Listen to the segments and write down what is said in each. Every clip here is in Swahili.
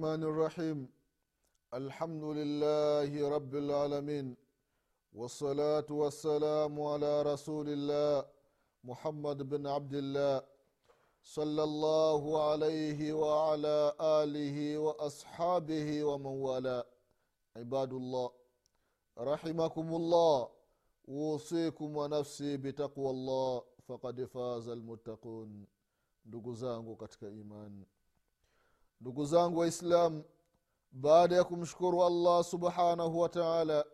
الرحمن الرحيم. الحمد لله رب العالمين. والصلاة والسلام على رسول الله محمد بن عبد الله صلى الله عليه وعلى آله وأصحابه ومن والاه. عباد الله رحمكم الله. أوصيكم ونفسي بتقوى الله. فقد فاز المتقون. ndugu zangu imani ndugu zangu waislamu baada ya kumshukuru allah subhanahu wa taala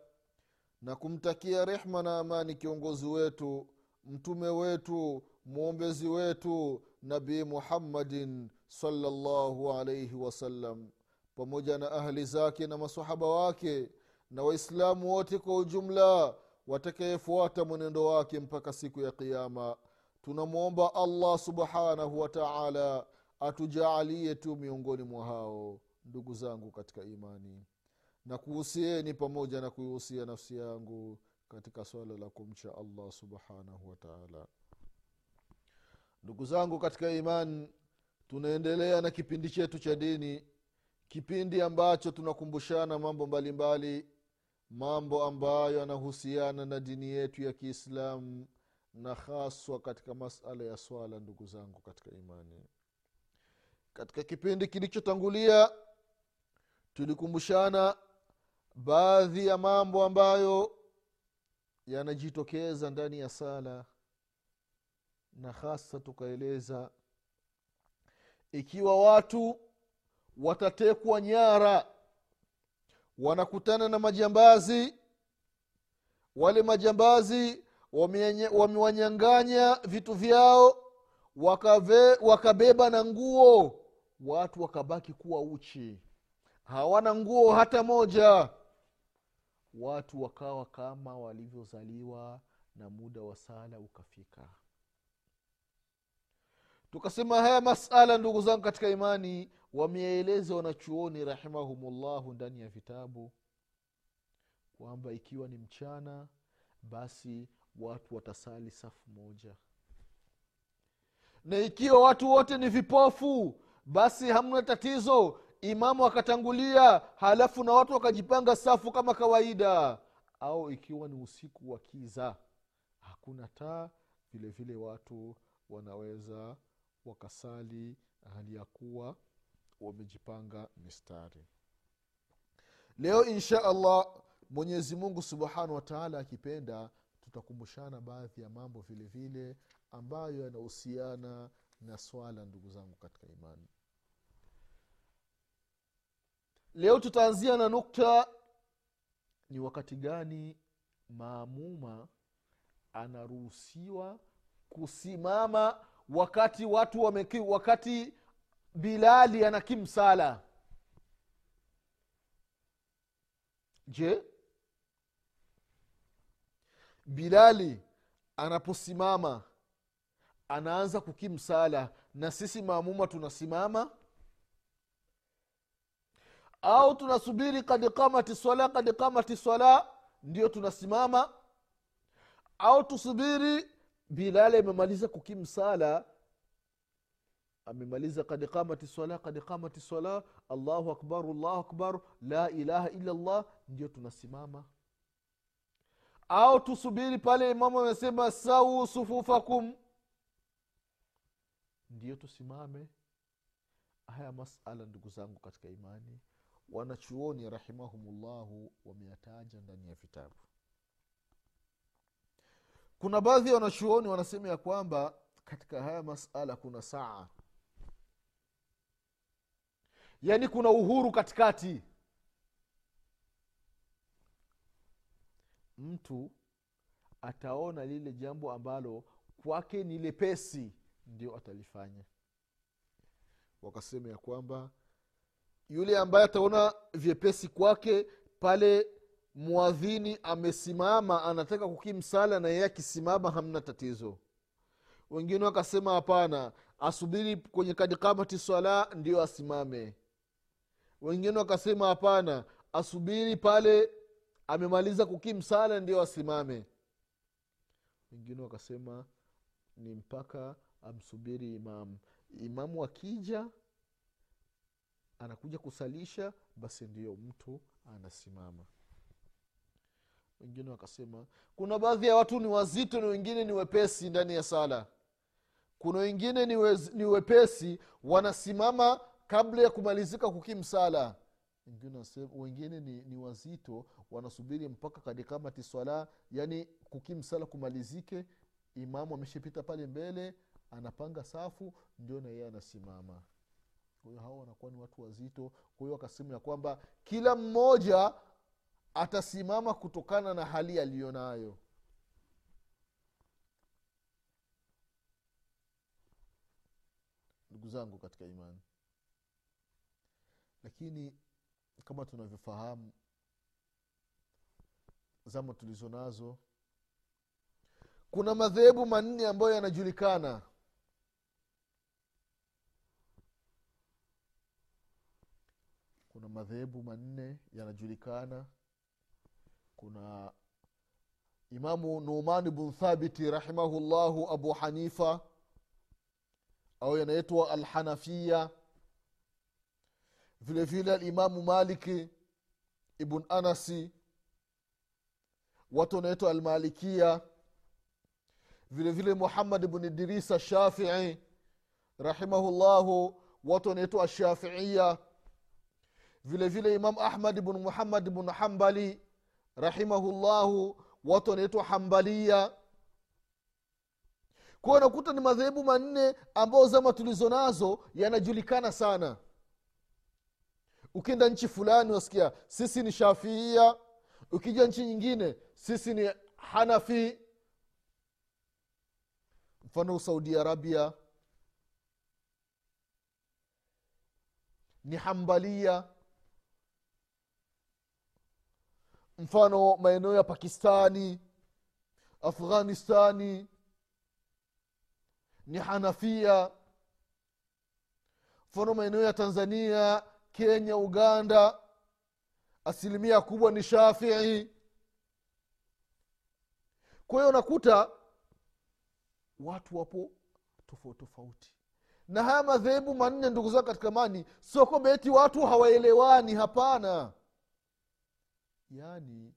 na kumtakia rehma na amani kiongozi wetu mtume wetu mwombezi wetu nabii muhammadin salllahu alaihi wasallam pamoja na ahli zake na masahaba wake na waislamu wote kwa ujumla watakayefuata mwenendo wake mpaka siku ya qiama tunamwomba allah subhanahu wa taala atujaalie tu miongoni mwa hao ndugu zangu katika imani. Na kuhusieni pamoja na kuihusia nafsi yangu katika swala la kumcha allah subhanahu wataala ndugu zangu katika imani tunaendelea na kipindi chetu cha dini kipindi ambacho tunakumbushana mambo mbalimbali mbali, mambo ambayo yanahusiana na dini yetu ya kiislamu na haswa katika masala ya swala ndugu zangu katika imani katika kipindi kilichotangulia tulikumbushana baadhi ya mambo ambayo yanajitokeza ndani ya sala na hasa tukaeleza ikiwa watu watatekwa nyara wanakutana na majambazi wale majambazi wamewanyanganya vitu vyao wakabe, wakabeba na nguo watu wakabaki kuwa uchi. Hawana nguo hata moja. Watu wakawa kama walivyozaliwa na muda wa sala ukafika. Tukasema haya masala ndugu zangu katika imani wameeleza wanachuoni rahimahumullahu ndani ya vitabu kwamba ikiwa ni mchana basi watu watasali safu moja. Na ikiwa watu wote ni vipofu basi hamna tatizo. Imamu akatangulia halafu na watu wakajipanga safu kama kawaida. Au ikiwa ni usiku wa kiza hakuna taa vile vile watu wanaweza wakasali hali ya kuwa wamejipanga mistari. Leo insha allah mwenyezi mungu subhanahu wataala akipenda tutakumbushana baadhi ya mambo vile vile ambayo yanahusiana na swala ndugu zangu katika imani leo tutaanzia na nukta ni wakati gani maamuma anaruhusiwa kusimama wakati watu wameki, wakati bilali anakimsala je bilali anaposimama anaanza kukimsala na sisi maamuma tunasimama au tunasubiri kad kamati swala kad kamati swala ndio tunasimama. Au tusubiri bilali amemaliza kukimsala amemaliza kad kamati swala kad kamati swala allahu akbar allahu akbar la ilaha illa llah ndio tunasimama. Au tusubiri pale imamu amesema sau sufufakum ndiyo tusimame. Haya masala ndugu zangu katika imani wanachuoni rahimahumullahu wameyataja ndani ya vitabu. Kuna baadhi ya wanachuoni wanasema ya kwamba katika haya masala kuna saa. Yaani kuna uhuru katikati. Mtu ataona lile jambo ambalo kwake ni lepesi ndio atalifanya. Wakasema ya kwamba yule ambaye ataona vyepesi kwake pale mwadhini amesimama anataka kukimsala na yeye akisimama hamna tatizo. Wengine wakasema hapana asubiri kwenye kadikamati swala ndio asimame. Wengine wakasema hapana asubiri pale amemaliza kukimsala ndio asimame. Wengine wakasema ni mpaka amsubiri imamu. Imamu akija anakuja kusalisha basi ndiyo mtu anasimama. Wengine wakasema kuna baadhi ya watu ni wazito na wengine ni wepesi ndani ya sala. Kuna wengine ni, wez, ni wepesi wanasimama kabla ya kumalizika kukimsala wengine, wengine ni, ni wazito wanasubiri mpaka kadikamati swala yani kukimsala kumalizike imamu ameshapita pale mbele anapanga safu ndio na yeye anasimama kwa hiyo hawa wanakuwa ni watu wazito. Kwa hiyo wakasema ya kwamba kila mmoja atasimama kutokana na hali aliyonayo. Ndugu zangu katika imani. Lakini kama tunavyofahamu zama tulizo nazo kuna madhehebu manne ambayo yanajulikana kuna madhehebu manne yanajulikana. Kuna imamu numan bn thabiti rahimahullahu abu hanifa au yanaitwa alhanafia vile vile alimamu maliki ibn anasi watu wanaitwa almalikia vile vile muhammad bn idrisa shafii rahimahullahu watu wanaitwa ashafiia vile vile imam ahmad bn muhammad bnu hambali rahimahullahu watu wanaitwa hambalia kwao unakuta ni madhehebu manne ambayo zama tulizo nazo yanajulikana sana. Ukienda nchi fulani wasikia sisi ni shafiia ukija nchi nyingine sisi ni hanafi. Mfano saudi arabia. Ni hambalia mfano maeneo ya pakistani afghanistani ni hanafia. Mfano maeneo ya tanzania kenya uganda asilimia kubwa ni shafii. Kwa hiyo nakuta watu wapo tofauti tofauti. Na haya madhehebu manne ndugu zao katika mani sio kwamba eti watu hawaelewani hapana yaani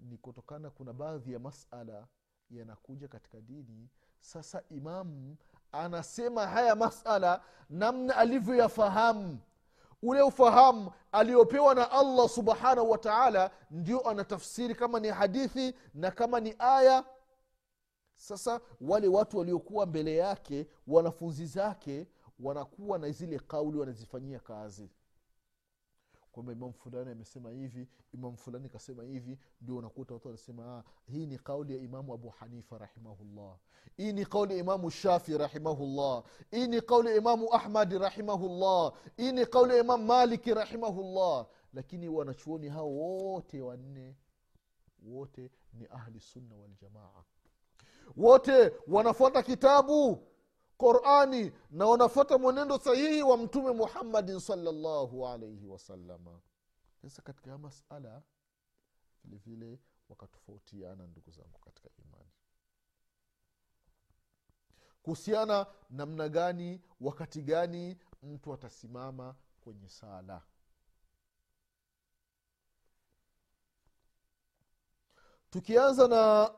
ni kutokana kuna baadhi ya masala yanakuja katika dini. Sasa imamu anasema haya masala namna alivyoyafahamu. Ule ufahamu aliopewa na allah subhanahu wa taala ndio anatafsiri kama ni hadithi na kama ni aya. Sasa wale watu waliokuwa mbele yake wanafunzi zake wanakuwa na zile kauli wanazifanyia kazi kwamba imamu fulani amesema hivi imamu fulani kasema hivi ndio unakuta watu wanasema ah, hii ni kauli ya imamu abu hanifa rahimahullah. Hii ni kauli ya imamu shafi rahimahullah. Hii ni kauli ya imamu ahmadi rahimahullah. Hii ni kauli ya imamu maliki rahimahullah. Lakini wanachuoni hao wote wanne wote ni ahli sunna waljamaa wote wanafuata kitabu qurani na wanafuata mwenendo sahihi wa mtume muhammadin salllahu alaihi wasalama sasa katika masala vile vile wakatofautiana ndugu zangu katika imani. Kuhusiana namna gani wakati gani mtu atasimama kwenye sala. Tukianza na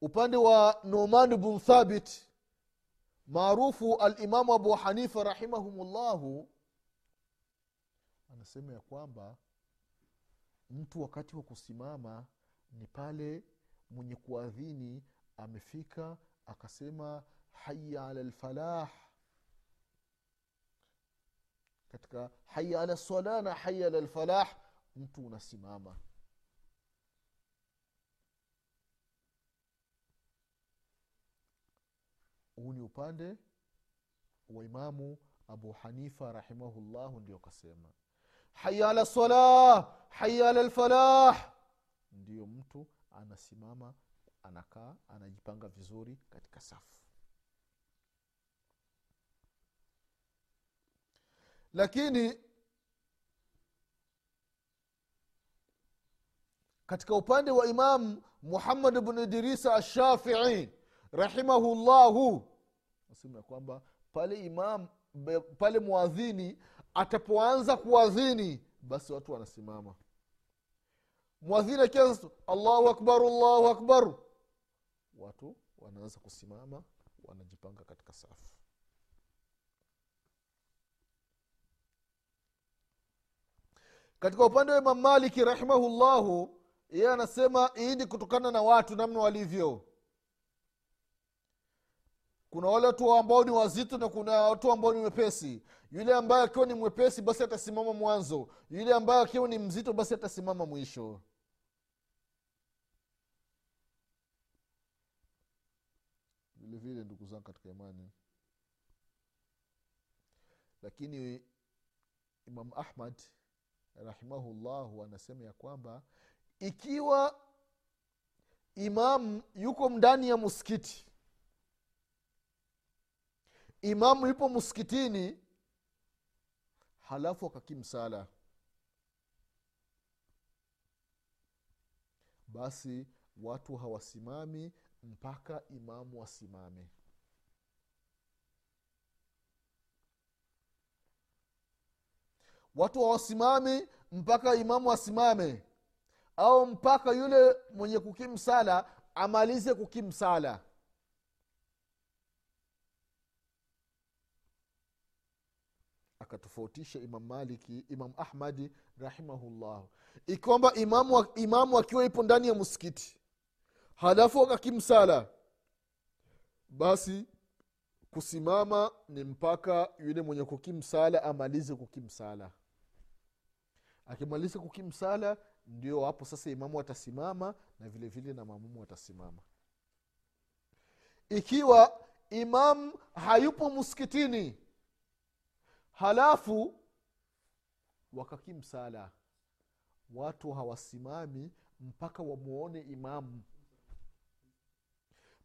upande wa noman bn thabit maarufu alimamu abu hanifa rahimahumullahu anasema ya kwamba mtu wakati wa kusimama ni pale mwenye kuadhini amefika akasema haya ala lfalah katika haya ala lsala na haya ala lfalah mtu unasimama huu ni upande wa imamu abu hanifa rahimahullahu ndio kasema haya ala salah haya ala lfalah ndiyo mtu anasimama anakaa anajipanga vizuri katika safu. Lakini katika upande wa imamu muhammad bnu idrisa ashafii rahimahullahu nasema ya kwamba pale imam pale mwadhini atapoanza kuadhini basi watu wanasimama. Mwadhini akianza allahu akbar allahu akbar. Watu wanaanza kusimama wanajipanga katika safu. Katika upande wa imam maliki rahimahullahu yeye anasema hii ni kutokana na watu namna walivyo kuna wale watu ambao ni wazito na kuna watu ambao ni wepesi. Yule ambaye akiwa ni mwepesi basi atasimama mwanzo. Yule ambaye akiwa ni mzito basi atasimama mwisho. Vilevile vile ndugu zangu katika imani. Lakini imam ahmad rahimahullahu anasema ya kwamba ikiwa imamu yuko ndani ya muskiti imamu yupo msikitini halafu akakimsala basi watu hawasimami mpaka imamu wasimame watu hawasimami mpaka imamu asimame au mpaka yule mwenye kukimsala amalize kukimsala akatofautisha imam maliki imam ahmadi rahimahullahu. Ikwamba imamu, imamu akiwa ipo ndani ya msikiti halafu akakimsala basi kusimama ni mpaka yule mwenye kukimsala amalize kukimsala. Akimaliza kukimsala ndio hapo sasa imamu atasimama na vile vile na mamumu atasimama ikiwa imamu hayupo msikitini halafu wakakimsala watu hawasimami mpaka wamwone imamu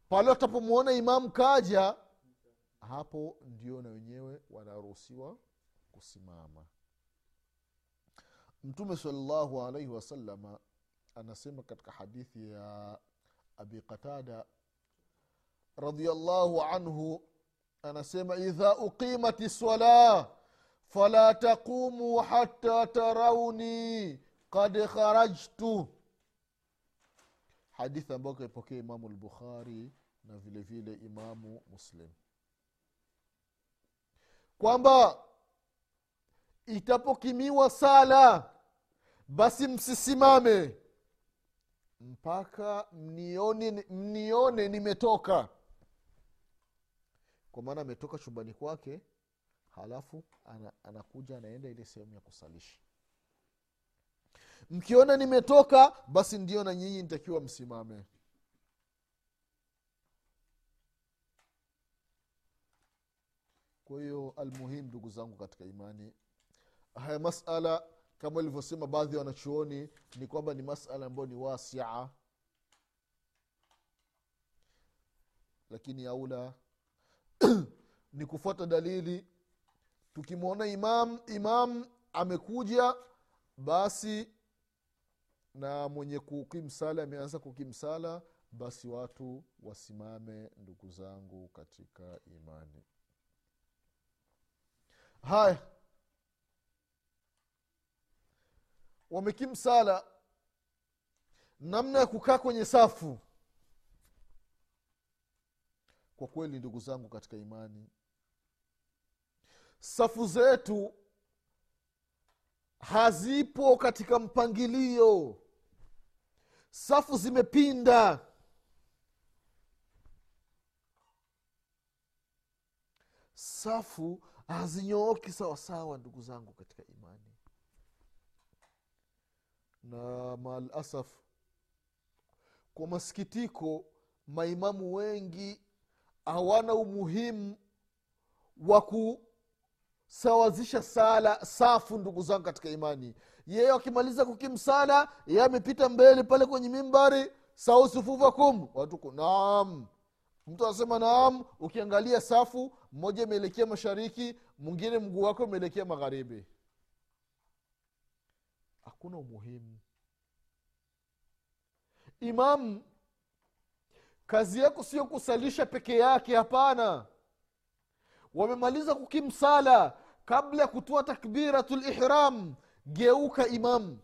pale watapomwona imamu kaja hapo ndio na wenyewe wanaruhusiwa kusimama. Mtume salllahu alaihi wasalama anasema katika hadithi ya abi qatada radiallahu anhu anasema idha uqimat sala fala taqumu hata tarauni kad kharajtu. Hadithi ambayo kaipokea imamu lbukhari na vile vile imamu muslim. Kwamba itapokimiwa sala basi msisimame mpaka mnione, mnione nimetoka. Kwa maana ametoka chumbani kwake halafu ana, anakuja anaenda ile sehemu ya kusalisha mkiona nimetoka basi ndio na nyinyi nitakiwa msimame. Kwa hiyo almuhimu ndugu zangu katika imani haya masala kama ilivyosema baadhi ya wanachuoni ni kwamba ni masala ambayo ni wasia. Lakini aula ni kufuata dalili tukimwona imam imam amekuja basi na mwenye kukimsala ameanza kukimsala basi watu wasimame ndugu zangu katika imani. Haya. Wamekimsala namna ya kukaa kwenye safu. Kwa kweli ndugu zangu katika imani safu zetu hazipo katika mpangilio. Safu zimepinda. Safu hazinyooki sawasawa ndugu zangu katika imani. Na maalasaf kwa masikitiko maimamu wengi hawana umuhimu wa kusawazisha sala safu ndugu zangu katika imani. Yeye akimaliza kukimsala yeye amepita mbele pale kwenye mimbari sau sufufakum watuko mtu anasema naam. Ukiangalia safu mmoja imeelekea mashariki mwingine mguu wake umeelekea magharibi. Hakuna umuhimu. Imamu kazi yako sio kusalisha peke yake hapana. Wamemaliza kukimsala kabla ya kutoa takbiratu lihram geuka imamu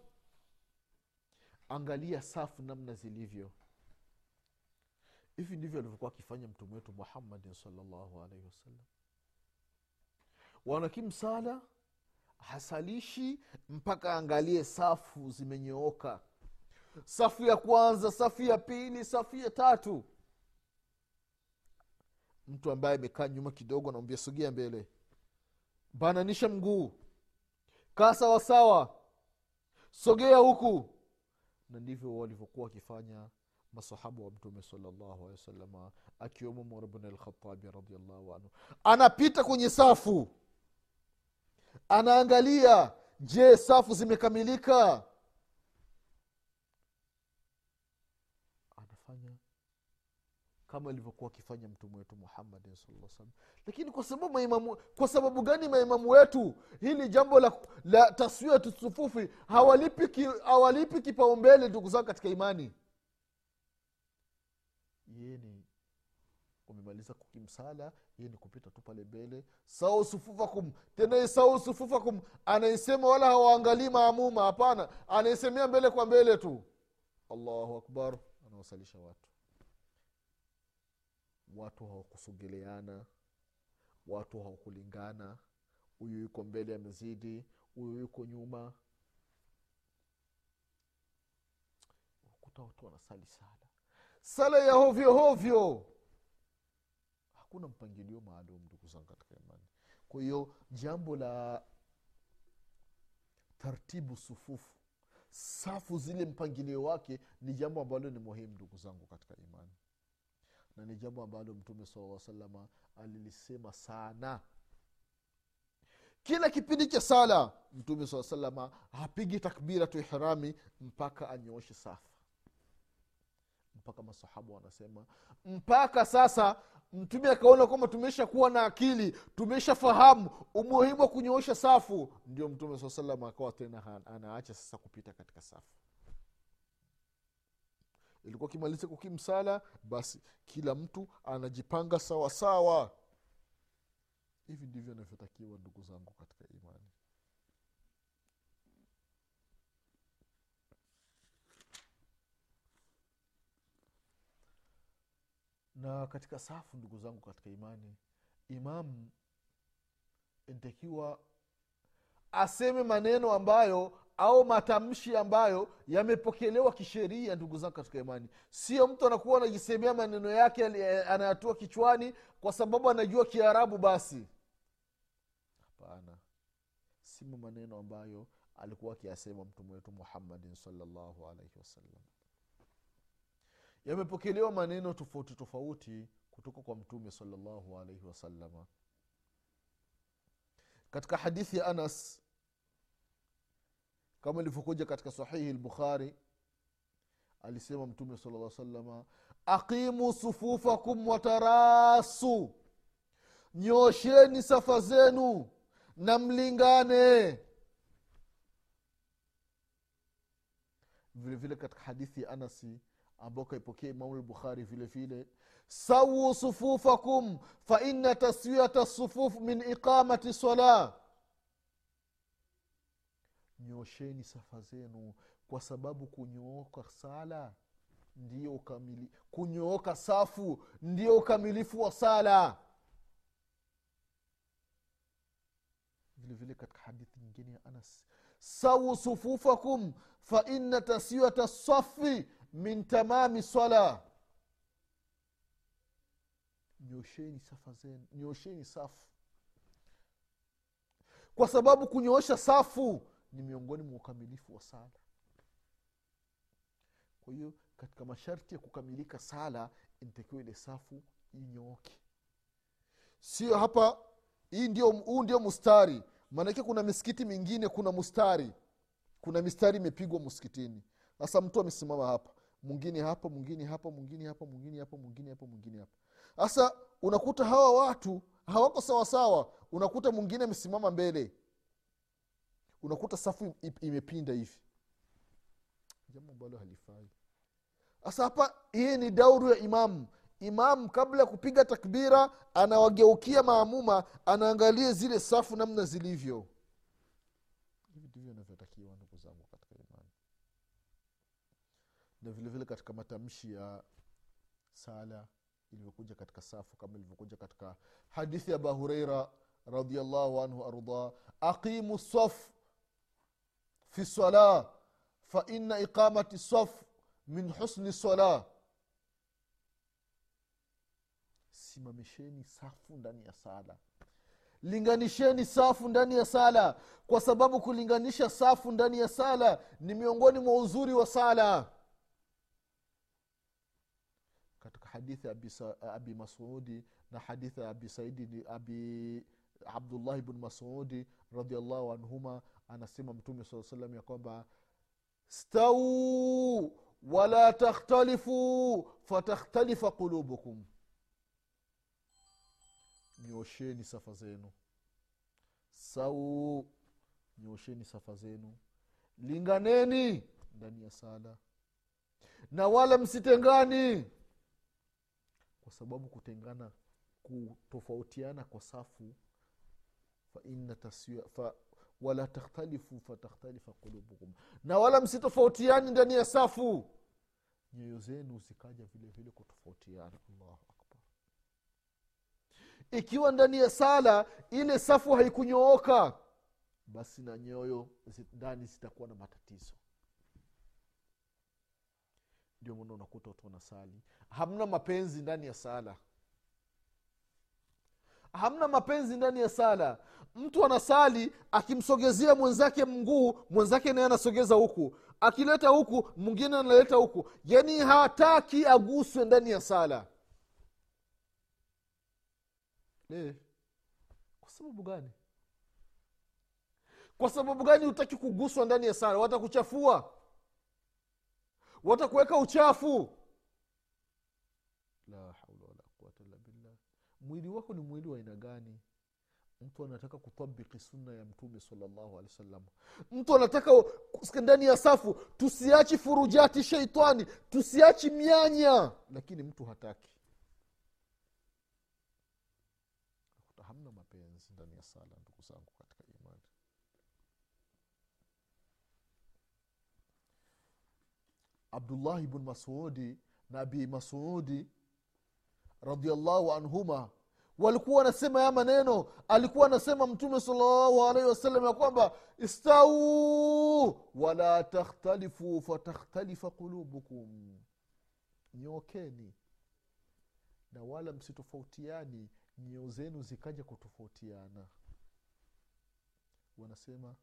angalia safu namna zilivyo. Hivi ndivyo alivyokuwa akifanya mtume wetu muhammadin salllahu alaihi wasallam. Wanakimsala hasalishi mpaka angalie safu zimenyooka. Safu ya kwanza safu ya pili safu ya tatu. Mtu ambaye amekaa nyuma kidogo anamwambia sogea mbele bananisha mguu. Kaa sawasawa sogea huku. Na ndivyo walivyokuwa wakifanya masahaba wa mtume salllahu alehi wasalama akiwemo umar bn alkhatabi radiallahu anhu. Anapita kwenye safu. Anaangalia je safu zimekamilika kama alivyokuwa akifanya mtume wetu muhammadin saa salam lakini kwa sababu maimamu kwa sababu gani maimamu wetu? Hili jambo la, la taswiatu sufufi hawalipi, ki, hawalipi kipaumbele ndugu zao katika imani. Yeni umemaliza kukimsala ni kupita tu pale mbele. Sau tena sau sufufakum anaisema wala hawaangalii maamuma hapana. Anaisemea mbele kwa mbele tu. Allahu akbar anawasalisha watu watu hawakusogeleana watu hawakulingana huyu yuko mbele amezidi huyu yuko nyuma. Kuta watu wanasali sala. Sala ya hovyo hovyo. Hakuna mpangilio maalum ndugu zangu katika imani. Kwa hiyo jambo la tartibu sufufu safu zile mpangilio wake ni jambo ambalo ni muhimu ndugu zangu katika imani na ni jambo ambalo mtume salaa salama alilisema sana. Kila kipindi cha sala mtume saa salama hapigi takbiratu ihrami mpaka anyooshe safa. Mpaka masahaba wanasema mpaka sasa mtume akaona kwamba tumesha kuwa na akili tumeshafahamu umuhimu wa kunyoosha safu. Ndio mtume saa salama akawa tena anaacha sasa kupita katika safu ilikuwa kimaliza kukimsala basi kila mtu anajipanga sawa sawa. Hivi ndivyo anavyotakiwa ndugu zangu katika imani. Na katika safu ndugu zangu katika imani imamu inatakiwa aseme maneno ambayo au matamshi ambayo yamepokelewa kisheria ndugu zangu katika imani. Sio mtu anakuwa anajisemea maneno yake anayatua kichwani kwa sababu anajua kiarabu basi. Hapana. Simo maneno ambayo alikuwa akiyasema mtume wetu muhammadin salllahu alaihi wasallam. Yamepokelewa maneno tofauti tofauti kutoka kwa mtume salllahu alaihi wasalama katika hadithi ya anas kama ilivyokuja katika sahihi lbukhari alisema mtume sala lla salama aqimu sufufakum watarasu nyosheni safa zenu na mlingane. Vile vile katika hadithi ya anasi ambao kaipokea imamu lbukhari vile vile sawu sufufakum faina taswiyata sufuf min iqamati sala nyosheni safa zenu. Kwa sababu kunyooka sala ndio ukamili kunyooka safu ndio ukamilifu wa sala. Vile vile katika hadithi nyingine ya anas sawu sufufakum faina tasiwata safi min tamami sala. Nyosheni safa zenu nyosheni safu. Kwa sababu kunyoosha safu ni miongoni mwa ukamilifu wa sala. Kwa hiyo katika masharti ya kukamilika sala inatakiwa ile safu inyooke sio hapa hii ndio huu ndio mustari. Maanake kuna misikiti mingine kuna mustari. Kuna mistari imepigwa msikitini. Sasa mtu amesimama hapa. Mwingine hapa mwingine hapa mwingine hapa mwingine hapa mwingine hapa mwingine hapa. Sasa unakuta hawa watu hawako sawasawa. Unakuta mwingine amesimama mbele unakuta safu imepinda hivi. Jambo ambalo halifai. Sasa hapa hii ni dauru ya imamu. Imamu kabla ya kupiga takbira anawageukia maamuma anaangalia zile safu namna zilivyo. Na vile vile katika matamshi ya sala ilivyokuja katika safu kama ilivyokuja katika hadithi ya hureira radiallahu anhu arda aqimu saf fi sala faina iqamati saf min husni sala simamisheni safu ndani ya sala. Linganisheni safu ndani ya sala. Kwa sababu kulinganisha safu ndani ya sala ni miongoni mwa uzuri wa sala. Katika hadithi ya abi, abi masudi na hadithi ya abi saidi abi abdullahi bn masudi radiallahu anhuma anasema mtume saa salam ya kwamba stau wala takhtalifu fatakhtalifa qulubukum. Nyosheni safa zenu. Sau nyosheni safa zenu. Linganeni ndani ya sala. Na wala msitengani. Kwa sababu kutengana kutofautiana kwa safu faina wala takhtalifu fatakhtalifa qulubukum. Na wala msitofautiani ndani ya safu. Nyoyo zenu zikaja vile vile kutofautiana. Allahu akbar. Ikiwa ndani ya sala ile safu haikunyooka basi na nyoyo ndani zitakuwa na matatizo. Ndio mana unakuta watu wanasali. Hamna mapenzi ndani ya sala hamna mapenzi ndani ya sala. Mtu anasali akimsogezea mwenzake mguu mwenzake naye anasogeza huku. Akileta huku mwingine analeta huku. Yani hataki aguswe ndani ya sala. Kwa sababu gani? Kwa sababu gani hutaki kuguswa ndani ya sala? Watakuchafua? Watakuweka uchafu la haula wala quwata illa billah mwili wako ni mwili wa aina gani? Mtu anataka kutabiki sunna ya mtume salllahu alehi wasallam. Mtu anataka ndani ya safu tusiachi furujati sheitani tusiachi mianya. Lakini mtu hataki. Unakuta hamna mapenzi ndani ya sala ndugu zangu katika imani. Abdullahi bnu masudi na abi masudi radiallahu anhuma walikuwa wanasema haya maneno. Alikuwa anasema mtume salllahu alaihi ya kwamba istau wala takhtalifu fatakhtalifa qulubukum. Nyokeni na wala msitofautiani nyeo zenu zikaja kutofautiana. Wanasema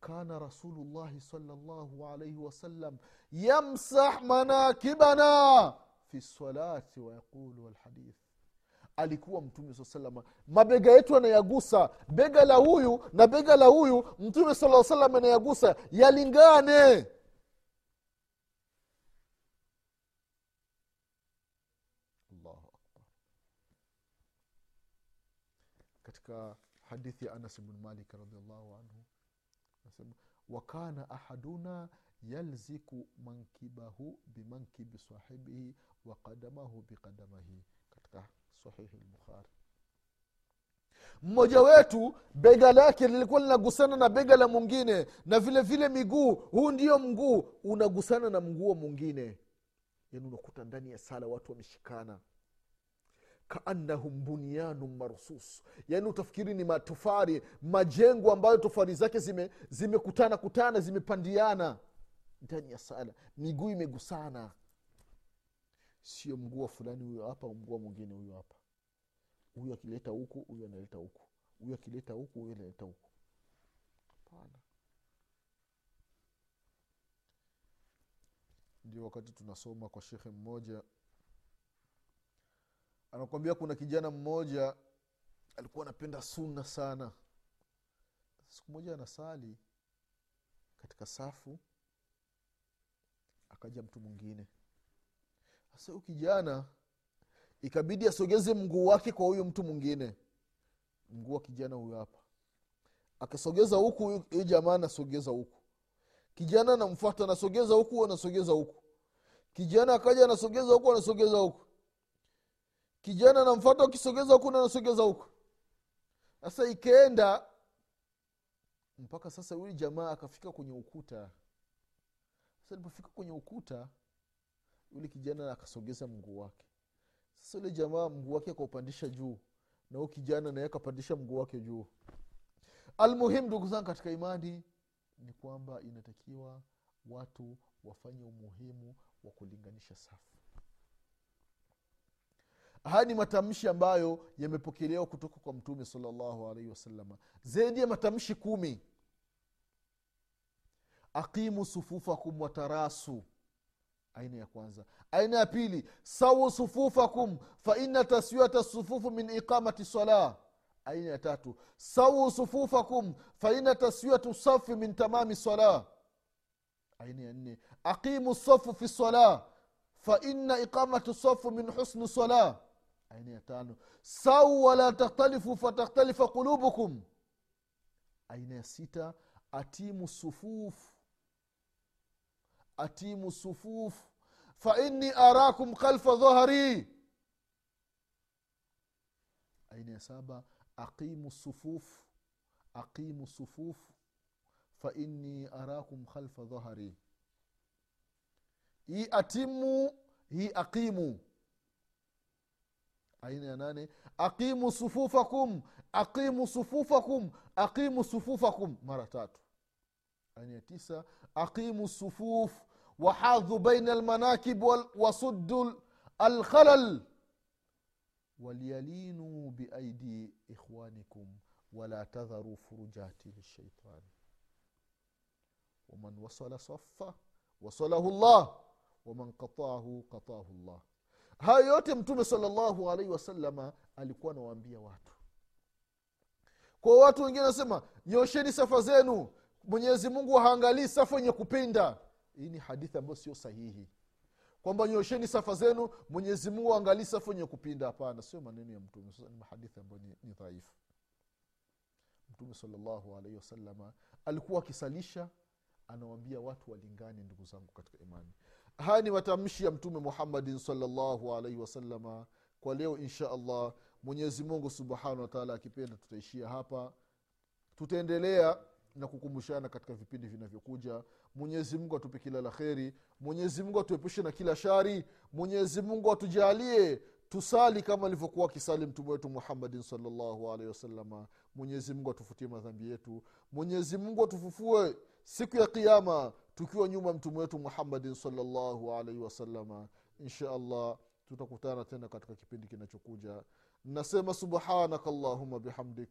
kana rasulullahi salllahu alaihi wasallam yamsah manakibana fi lsalati wayaqulu walhadith alikuwa mtume saa salama mabega yetu anayagusa bega la huyu na bega la huyu mtume saa salam anayagusa yalingane. Katika hadithi ya anas bnu malik radiallahu anhu nasema wakana ahaduna yalziku mankibahu bimankibi sahibihi wa qadamahu biqadamahi sahihi lbukhari mmoja wetu bega lake lilikuwa linagusana na bega la mwingine na vile vile miguu huu ndio mguu unagusana na mguu wa mwingine. Yani unakuta ndani ya sala watu wameshikana. Kaannahum bunyanun marsus. Yaani utafikiri ni matofari majengo ambayo tofari zake zime zimekutana kutana zimepandiana. Ndani ya sala miguu imegusana sio mguu wa fulani huyo hapa mguu mwingine huyo hapa. Huyu akileta huku huyu analeta huku. Huyu akileta huku huyu analeta huku. Hapana ndio wakati tunasoma kwa shekhe mmoja. Anakwambia kuna kijana mmoja alikuwa anapenda sunna sana. Siku moja anasali katika safu akaja mtu mwingine sasa huyu kijana ikabidi asogeze mguu wake kwa huyu mtu mwingine. Mguu wa kijana huyu hapa. Akasogeza huku huyu jamaa anasogeza huku. Kijana anamfuata anasogeza huku anasogeza huku. Kijana akaja anasogeza huku anasogeza huku. Kijana anamfata ukisogeza huku nanasogeza huku. Sasa ikaenda mpaka sasa yule jamaa akafika kwenye ukuta. Sasa alipofika kwenye ukuta yule kijana akasogeza mguu wake. Sasa yule jamaa mguu wake akaupandisha juu na huu kijana naye akapandisha mguu wake juu. Almuhimu ndugu zangu katika imani ni kwamba inatakiwa watu wafanye umuhimu wa kulinganisha safu. Haya ni matamshi ambayo yamepokelewa kutoka kwa mtume salllahu alaihi wasalama zaidi ya matamshi kumi. Aqimu sufufakum watarasu aina ya kwanza. Aina ya pili sawu sufufakum faina taswiyata sufufu min iqamati salah aina ya tatu sawu sufufakum faina taswiyatu safi min tamami salah aina ya nne aqimu safu fi salah faina iqamatu safu min husni salah aina ya tano sawu wala takhtalifu fatakhtalifa qulubukum. Aina ya sita atimu sufuf atimu sufuf faini arakum khalfa dhahri aina ya saba aqimu sufuf aqimu sufuf faini arakum khalfa dhahri hii atimu hii aqimu aina ya nane aqimu sufufakum aqimu sufufakum aqimu sufufakum mara tatu aina ya tisa aqimu sufuf wahadhu baina almanakib wasuddu alkhalal walyalinuu biaidi ikhwanikum wala tadharu furujati lishaitani waman wasala safa wasalahu llah waman qataahu qataahu llah hayo yote mtume salllahu alaihi wasalama alikuwa anawaambia watu. Kwa watu wengine anasema nyosheni safa zenu mwenyezi mungu haangalii safu yenye kupinda. Hii ni hadithi ambayo sio sahihi. Kwamba nyosheni safa zenu mwenyezi mungu aangalii safu yenye kupinda. Hapana sio maneno ya mtume sasa ni hadithi ambayo ni, ni dhaifu. Mtume salllahu alaihi wasalama alikuwa akisalisha anawambia watu walingane ndugu zangu katika imani. Haya ni matamshi ya mtume muhammadin salllahu alaihi wasalama kwa leo insha allah mwenyezi mungu subhanahu wataala akipenda tutaishia hapa. Tutaendelea na kukumbushana katika vipindi vinavyokuja. Mwenyezi mungu atupe kila la kheri. Mwenyezi mungu atuepushe na kila shari. Mwenyezi mungu atujalie tusali kama alivyokuwa akisali mtume wetu muhammadin salllahu alaihi wasalama mwenyezi atufutie madhambi yetu. Mwenyezi mungu atufufue siku ya kiama tukiwa nyuma mtume wetu muhammadin salllahu wasalama insha allah tutakutana tena katika kipindi kinachokuja. Nasema subhanaka allahuma bihamdik